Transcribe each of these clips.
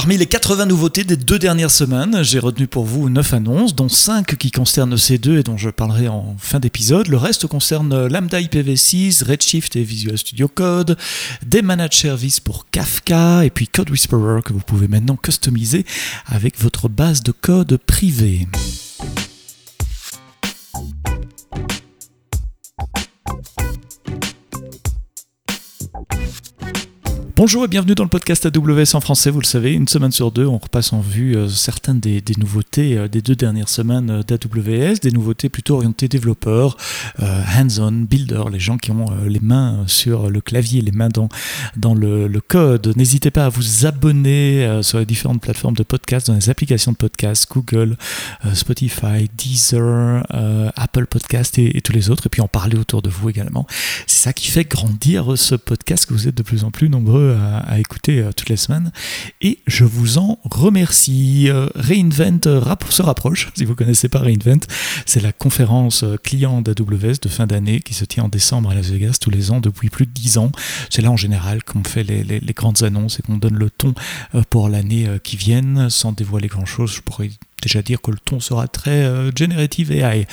Parmi les 80 nouveautés des deux dernières semaines, j'ai retenu pour vous 9 annonces, dont 5 qui concernent ces deux et dont je parlerai en fin d'épisode. Le reste concerne Lambda IPv6, Redshift et Visual Studio Code, des managed services pour Kafka et puis Code Whisperer que vous pouvez maintenant customiser avec votre base de code privée. Bonjour et bienvenue dans le podcast AWS en français. Vous le savez, une semaine sur deux, on repasse en vue euh, certaines des, nouveautés euh, des deux dernières semaines euh, d'AWS, des nouveautés plutôt orientées développeurs, hands-on, builder, les gens qui ont les mains sur le clavier, les mains dans, le, code. N'hésitez pas à vous abonner sur les différentes plateformes de podcast, dans les applications de podcast, Google, Spotify, Deezer, Apple Podcast et, et tous les autres, et puis en parler autour de vous également. C'est ça qui fait grandir ce podcast que vous êtes de plus en plus nombreux à, écouter euh, toutes les semaines. Et je vous en remercie. Euh, Reinvent euh, se rapproche. Si vous ne connaissez pas Reinvent, c'est la conférence client d'AWS de fin d'année qui se tient en décembre à Las Vegas tous les ans depuis plus de 10 ans. C'est là en général qu'on fait les, les, grandes annonces et qu'on donne le ton pour l'année qui vient sans dévoiler grand-chose. Je pourrais déjà dire que le ton sera très euh, Generative AI,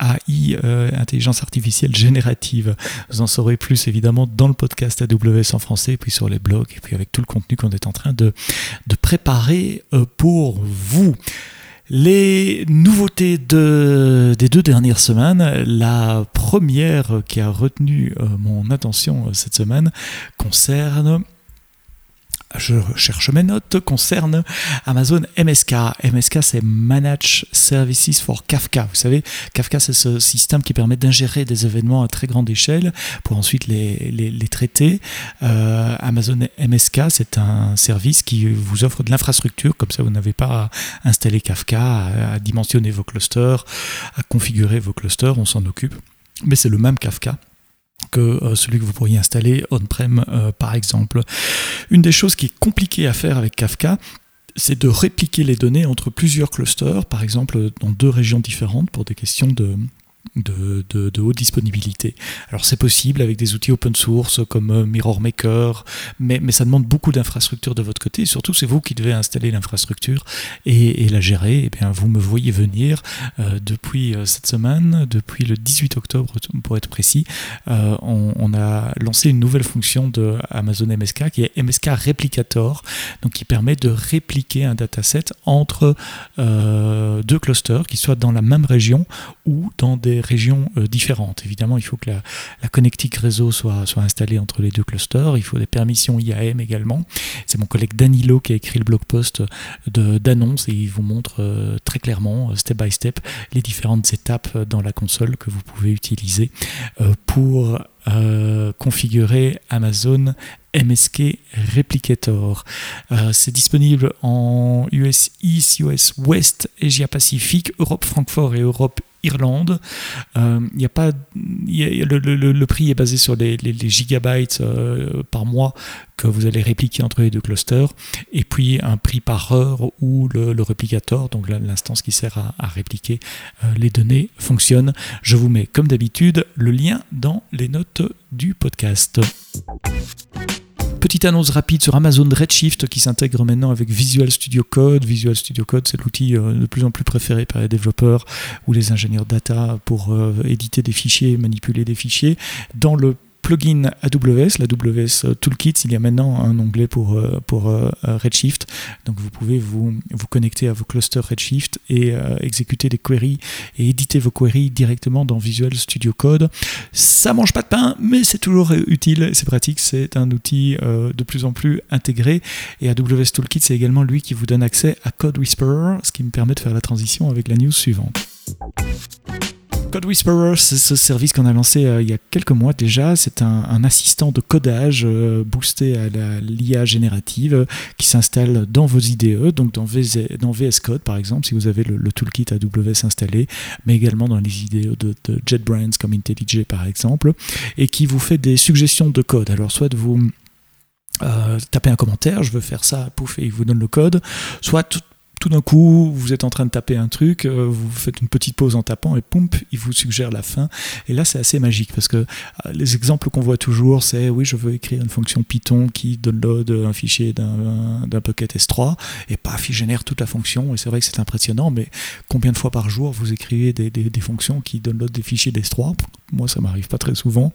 AI, euh, intelligence artificielle générative. Vous en saurez plus évidemment dans le podcast AWS en français, puis sur les blogs, et puis avec tout le contenu qu'on est en train de, de préparer euh, pour vous. Les nouveautés de, des deux dernières semaines, la première qui a retenu mon attention cette semaine concerne je cherche mes notes, concerne Amazon MSK. MSK, c'est Managed Services for Kafka. Vous savez, Kafka, c'est ce système qui permet d'ingérer des événements à très grande échelle pour ensuite les, les, traiter. Euh, Amazon MSK, c'est un service qui vous offre de l'infrastructure, comme ça vous n'avez pas à installer Kafka, à dimensionner vos clusters, à configurer vos clusters, on s'en occupe. Mais c'est le même Kafka que euh, celui que vous pourriez installer on-prem euh, par exemple. Une des choses qui est compliquée à faire avec Kafka, c'est de répliquer les données entre plusieurs clusters, par exemple dans deux régions différentes pour des questions de, de, haute disponibilité. Alors c'est possible avec des outils open source comme euh, Mirror Maker, mais, ça demande beaucoup d'infrastructures de votre côté. surtout c'est vous qui devez installer l'infrastructure et, la gérer. Et eh bien vous me voyez venir euh, depuis euh, cette semaine, depuis le 18 octobre pour être précis, on, a lancé une nouvelle fonction de Amazon MSK qui est MSK Replicator, donc qui permet de répliquer un dataset entre deux clusters qui soient dans la même région ou dans des régions euh, différentes. Évidemment, il faut que la, connectique réseau soit, installée entre les deux clusters. Il faut des permissions IAM également. C'est mon collègue Danilo qui a écrit le blog post d'annonce et il vous montre euh, très clairement, euh, step by step, les différentes étapes dans la console que vous pouvez utiliser pour configurer Amazon MSK Replicator. c'est disponible en US East, US West, Asia Pacifique, Europe Francfort et Europe Irlande. Euh, a pas, le, prix est basé sur les, gigabytes euh, par mois que vous allez répliquer entre les deux clusters, et puis un prix par heure où le, réplicateur, donc l'instance qui sert à, répliquer euh, les données, fonctionne. Je vous mets comme d'habitude le lien dans les notes du podcast. Petite annonce rapide sur Amazon Redshift qui s'intègre maintenant avec Visual Studio Code. Visual Studio Code, c'est l'outil euh, de plus en plus préféré par les développeurs ou les ingénieurs data pour euh, éditer des fichiers, manipuler des fichiers. Dans le plugin AWS, l'AWS Toolkit, il y a maintenant un onglet pour, euh, euh, Redshift. Donc vous pouvez vous, connecter à vos clusters Redshift et euh, exécuter des queries et éditer vos queries directement dans Visual Studio Code. Ça mange pas de pain, mais c'est toujours utile, c'est pratique, c'est un outil de plus en plus intégré. Et AWS Toolkit, c'est également lui qui vous donne accès à Code Whisperer, ce qui me permet de faire la transition avec la news suivante. Code Whisperer, c'est ce service qu'on a lancé euh, il y a quelques mois déjà. C'est un, assistant de codage euh, boosté à l'IA générative euh, qui s'installe dans vos IDE, donc dans, VS, Code par exemple, si vous avez le, toolkit AWS installé, mais également dans les IDE de, JetBrains comme IntelliJ par exemple, et qui vous fait des suggestions de code. Alors soit de vous taper un commentaire, je veux faire ça, pouf, et il vous donne le code, soit tout d'un coup, vous êtes en train de taper un truc, euh, vous faites une petite pause en tapant et poum, il vous suggère la fin. Et là, c'est assez magique parce que euh, les exemples qu'on voit toujours, c'est oui, je veux écrire une fonction Python qui download un fichier d'un bucket S3 et paf, il génère toute la fonction. Et c'est vrai que c'est impressionnant, mais combien de fois par jour vous écrivez des, fonctions qui downloadent des fichiers d'S3 Moi, ça m'arrive pas très souvent.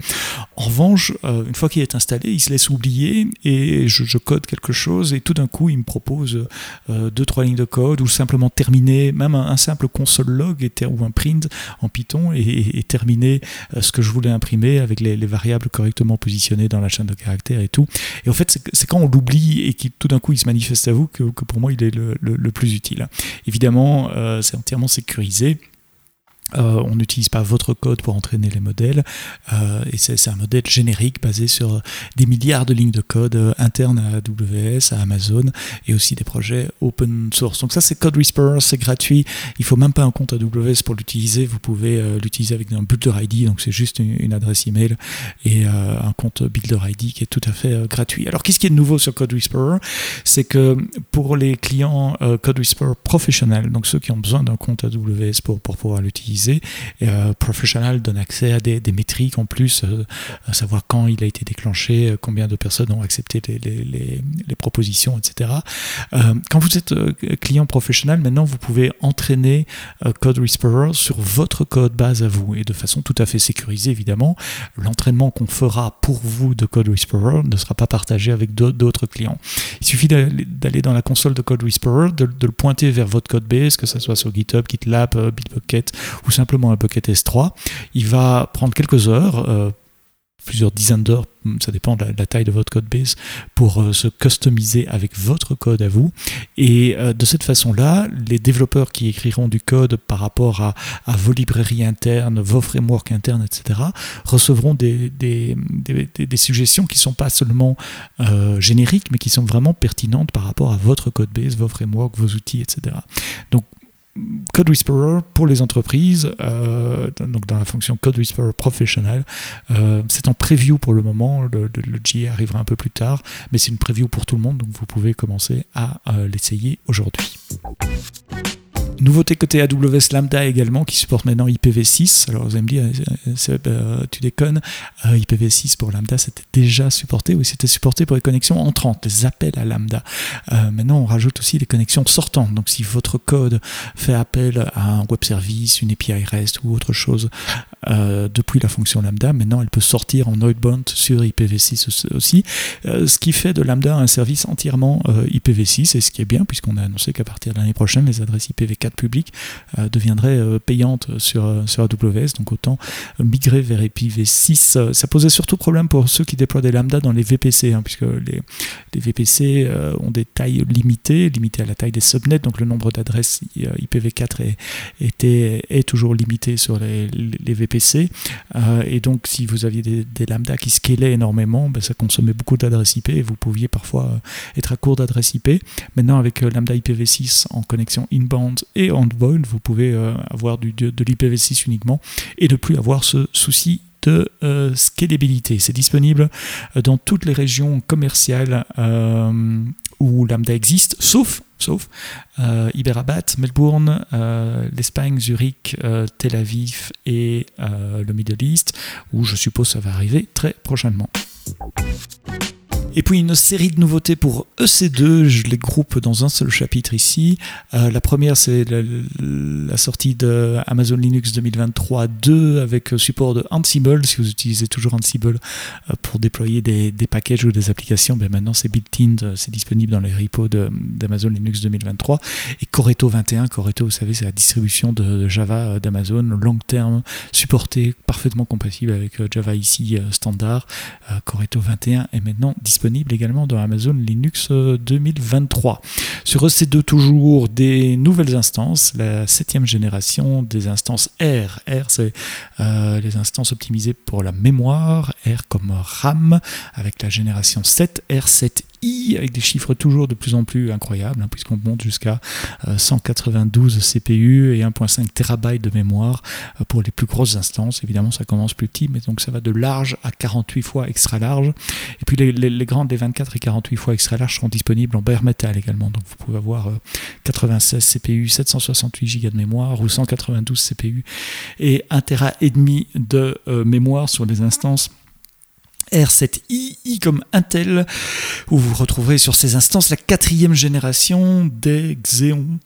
En revanche, euh, une fois qu'il est installé, il se laisse oublier et je, code quelque chose et tout d'un coup, il me propose deux, trois lignes de code ou simplement terminer, même un, simple console log ou un print en Python et, terminer euh, ce que je voulais imprimer avec les, variables correctement positionnées dans la chaîne de caractères et tout. Et en fait, c'est quand on l'oublie et qui tout d'un coup il se manifeste à vous que, pour moi il est le, plus utile. Évidemment, euh, c'est entièrement sécurisé. Euh, on n'utilise pas votre code pour entraîner les modèles euh, et c'est un modèle générique basé sur des milliards de lignes de code euh, internes à AWS, à Amazon et aussi des projets open source. Donc ça c'est Code Whisperer, c'est gratuit, il faut même pas un compte AWS pour l'utiliser, vous pouvez l'utiliser avec un Builder ID, donc c'est juste une, adresse email et un compte Builder ID qui est tout à fait gratuit. Alors qu'est-ce qui est de nouveau sur Code Whisperer? C'est que pour les clients Code Whisperer professionnels, donc ceux qui ont besoin d'un compte AWS pour, pour pouvoir l'utiliser, euh, Professional donne accès à des, métriques en plus, euh, à savoir quand il a été déclenché, euh, combien de personnes ont accepté les, propositions, etc. quand vous êtes client professionnel, maintenant vous pouvez entraîner Code Whisperer sur votre code base à vous et de façon tout à fait sécurisée évidemment. L'entraînement qu'on fera pour vous de Code Whisperer ne sera pas partagé avec d'autres clients. Il suffit d'aller dans la console de Code Whisperer, de, de, le pointer vers votre code base, que ce soit sur GitHub, GitLab, Bitbucket ou simplement un bucket S3. Il va prendre quelques heures, euh, plusieurs dizaines d'heures, ça dépend de la, taille de votre code base, pour euh, se customiser avec votre code à vous. Et euh, de cette façon-là, les développeurs qui écriront du code par rapport à, vos librairies internes, vos frameworks internes, etc., recevront des, des, suggestions qui ne sont pas seulement génériques, mais qui sont vraiment pertinentes par rapport à votre code base, vos frameworks, vos outils, etc. Donc Code Whisperer pour les entreprises, euh, donc dans la fonction Code Whisperer Professional. Euh, c'est en preview pour le moment, le, le, arrivera un peu plus tard, mais c'est une preview pour tout le monde, donc vous pouvez commencer à euh, l'essayer aujourd'hui. Nouveauté côté AWS Lambda également qui supporte maintenant IPv6. Alors vous allez me dire, euh, euh, tu déconnes, euh, IPv6 pour Lambda c'était déjà supporté, oui c'était supporté pour les connexions entrantes, les appels à Lambda. maintenant on rajoute aussi les connexions sortantes. Donc si votre code fait appel à un web service, une API REST ou autre chose depuis la fonction Lambda, maintenant elle peut sortir en outbound sur IPv6 aussi. ce qui fait de Lambda un service entièrement IPv6 et ce qui est bien puisqu'on a annoncé qu'à partir de l'année prochaine les adresses IPv4 public euh, deviendrait euh, payante sur, euh, sur AWS, donc autant migrer vers IPv6. Ça posait surtout problème pour ceux qui déploient des lambda dans les VPC, hein, puisque les, les VPC ont des tailles limitées, limitées à la taille des subnets, donc le nombre d'adresses IPv4 est, était, est toujours limité sur les, les VPC. Et donc, si vous aviez des, des lambda qui scalaient énormément, ben, ça consommait beaucoup d'adresses IP et vous pouviez parfois être à court d'adresses IP. Maintenant, avec lambda IPv6 en connexion inbound et Handbound, vous pouvez euh, avoir du, de, l'IPv6 uniquement et ne plus avoir ce souci de euh, scalabilité. C'est disponible euh, dans toutes les régions commerciales où Lambda existe, sauf, sauf Hyderabad, Melbourne, l'Espagne, Zurich, Tel Aviv et le Middle East, où je suppose ça va arriver très prochainement. Et puis une série de nouveautés pour EC2, je les groupe dans un seul chapitre ici. Euh, la première, c'est la, sortie de Amazon Linux 2023 2 avec support de Ansible. Si vous utilisez toujours Ansible euh, pour déployer des, packages ou des applications, ben maintenant c'est built-in, euh, c'est disponible dans les repos d'Amazon Linux 2023. Et Coreto 21, Coreto, vous savez, c'est la distribution de, Java d'Amazon, long terme, supporté, parfaitement compatible avec Java ici standard. Coreto 21 est maintenant disponible également dans Amazon Linux 2023. Euh, Sur EC2 toujours des nouvelles instances, la septième génération des instances R. R c'est euh, les instances optimisées pour la mémoire, R comme RAM avec la génération 7, R7 avec des chiffres toujours de plus en plus incroyables, hein, puisqu'on monte jusqu'à 192 CPU et 1.5 TB de mémoire euh, pour les plus grosses instances. Évidemment, ça commence plus petit, mais donc ça va de large à 48 fois extra large. Et puis les, grandes, les 24 et 48 fois extra large seront disponibles en bare metal également. Donc vous pouvez avoir 96 CPU, 768 Go de mémoire ou 192 CPU et 1 Tera et demi de mémoire sur les instances R7i, I comme Intel, où vous retrouverez sur ces instances la quatrième génération des Xeon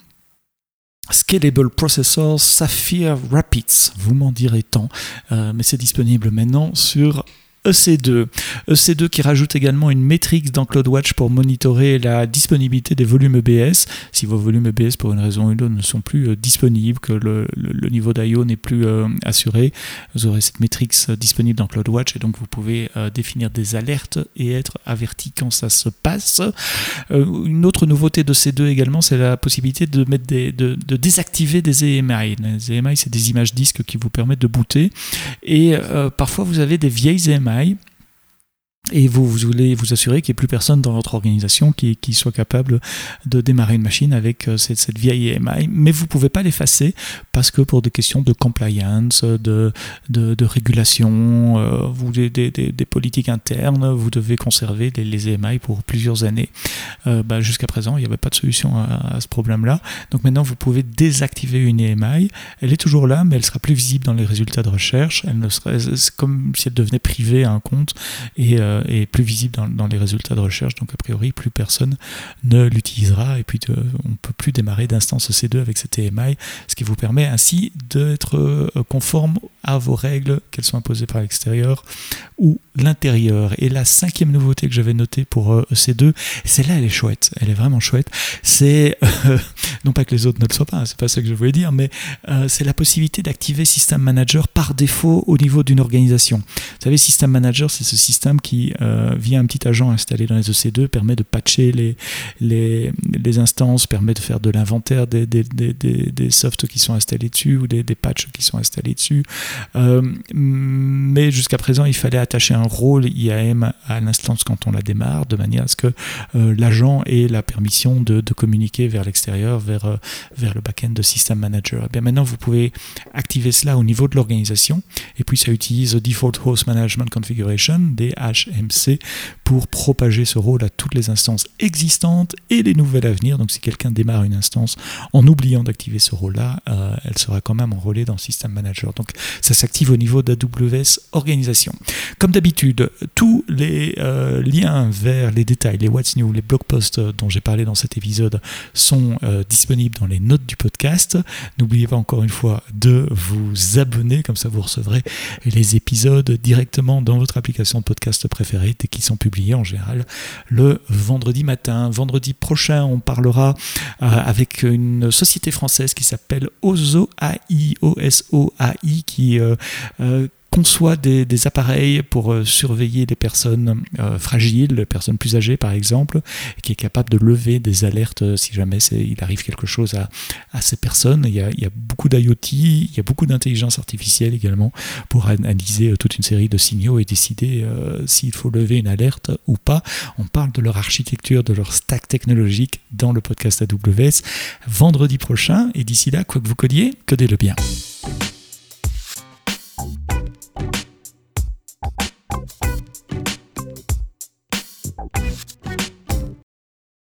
Scalable Processors Sapphire Rapids. Vous m'en direz tant, euh, mais c'est disponible maintenant sur EC2. EC2 qui rajoute également une métrique dans CloudWatch pour monitorer la disponibilité des volumes EBS. Si vos volumes EBS pour une raison ou une autre ne sont plus euh, disponibles, que le, niveau d'IO n'est plus euh, assuré, vous aurez cette métrique euh, disponible dans CloudWatch et donc vous pouvez définir des alertes et être averti quand ça se passe. une autre nouveauté de C2 également, c'est la possibilité de, mettre de, désactiver des EMI. Les EMI, c'est des images disques qui vous permettent de booter et parfois vous avez des vieilles EMI travail et vous, voulez vous assurer qu'il n'y ait plus personne dans votre organisation qui, soit capable de démarrer une machine avec euh, cette, vieille EMI, mais vous ne pouvez pas l'effacer parce que pour des questions de compliance, de, régulation, euh, vous, des, politiques internes, vous devez conserver les, les EMI pour plusieurs années. Euh, bah, jusqu'à présent, il n'y avait pas de solution à, ce problème-là. Donc maintenant, vous pouvez désactiver une EMI. Elle est toujours là, mais elle sera plus visible dans les résultats de recherche. Elle ne comme si elle devenait privée à un compte et est plus visible dans, les résultats de recherche. Donc a priori, plus personne ne l'utilisera et puis on ne peut plus démarrer d'instance C2 avec cette EMI, ce qui vous permet ainsi d'être euh, conforme à vos règles, qu'elles soient imposées par l'extérieur ou l'intérieur. Et la cinquième nouveauté que j'avais notée pour euh, C2, celle-là elle est chouette, elle est vraiment chouette, c'est, non pas que les autres ne le soient pas, c'est pas ça que je voulais dire, mais c'est la possibilité d'activer System Manager par défaut au niveau d'une organisation. Vous savez, System Manager, c'est ce système qui euh, via un petit agent installé dans les EC2, permet de patcher les, les, les instances, permet de faire de l'inventaire des, des, des, softs qui sont installés dessus ou des, patchs qui sont installés dessus. Euh, mais jusqu'à présent, il fallait attacher un rôle IAM à l'instance quand on la démarre, de manière à ce que euh, l'agent ait la permission de, de communiquer vers l'extérieur, vers, vers le backend de System Manager. Eh bien maintenant, vous pouvez activer cela au niveau de l'organisation, et puis ça utilise Default Host Management Configuration, DHM MC pour propager ce rôle à toutes les instances existantes et les nouvelles à venir. Donc si quelqu'un démarre une instance en oubliant d'activer ce rôle-là, euh, elle sera quand même enrôlée dans System Manager. Donc ça s'active au niveau d'AWS Organisation. Comme d'habitude, tous les euh, liens vers les détails, les What's New, les blog posts dont j'ai parlé dans cet épisode sont euh, disponibles dans les notes du podcast. N'oubliez pas encore une fois de vous abonner, comme ça vous recevrez les épisodes directement dans votre application de podcast préférée et qui sont publiés en général le vendredi matin. Vendredi prochain, on parlera euh, avec une société française qui s'appelle Ozo AI, O-S-O-A-I, qui euh, euh, conçoit des, appareils pour euh, surveiller les personnes euh, fragiles, les personnes plus âgées par exemple, qui est capable de lever des alertes euh, si jamais il arrive quelque chose à, ces personnes. Il y a, beaucoup d'IoT, il y a beaucoup d'intelligence artificielle également pour analyser toute une série de signaux et décider s'il faut lever une alerte ou pas. On parle de leur architecture, de leur stack technologique dans le podcast AWS vendredi prochain. Et d'ici là, quoi que vous codiez, codez-le bien.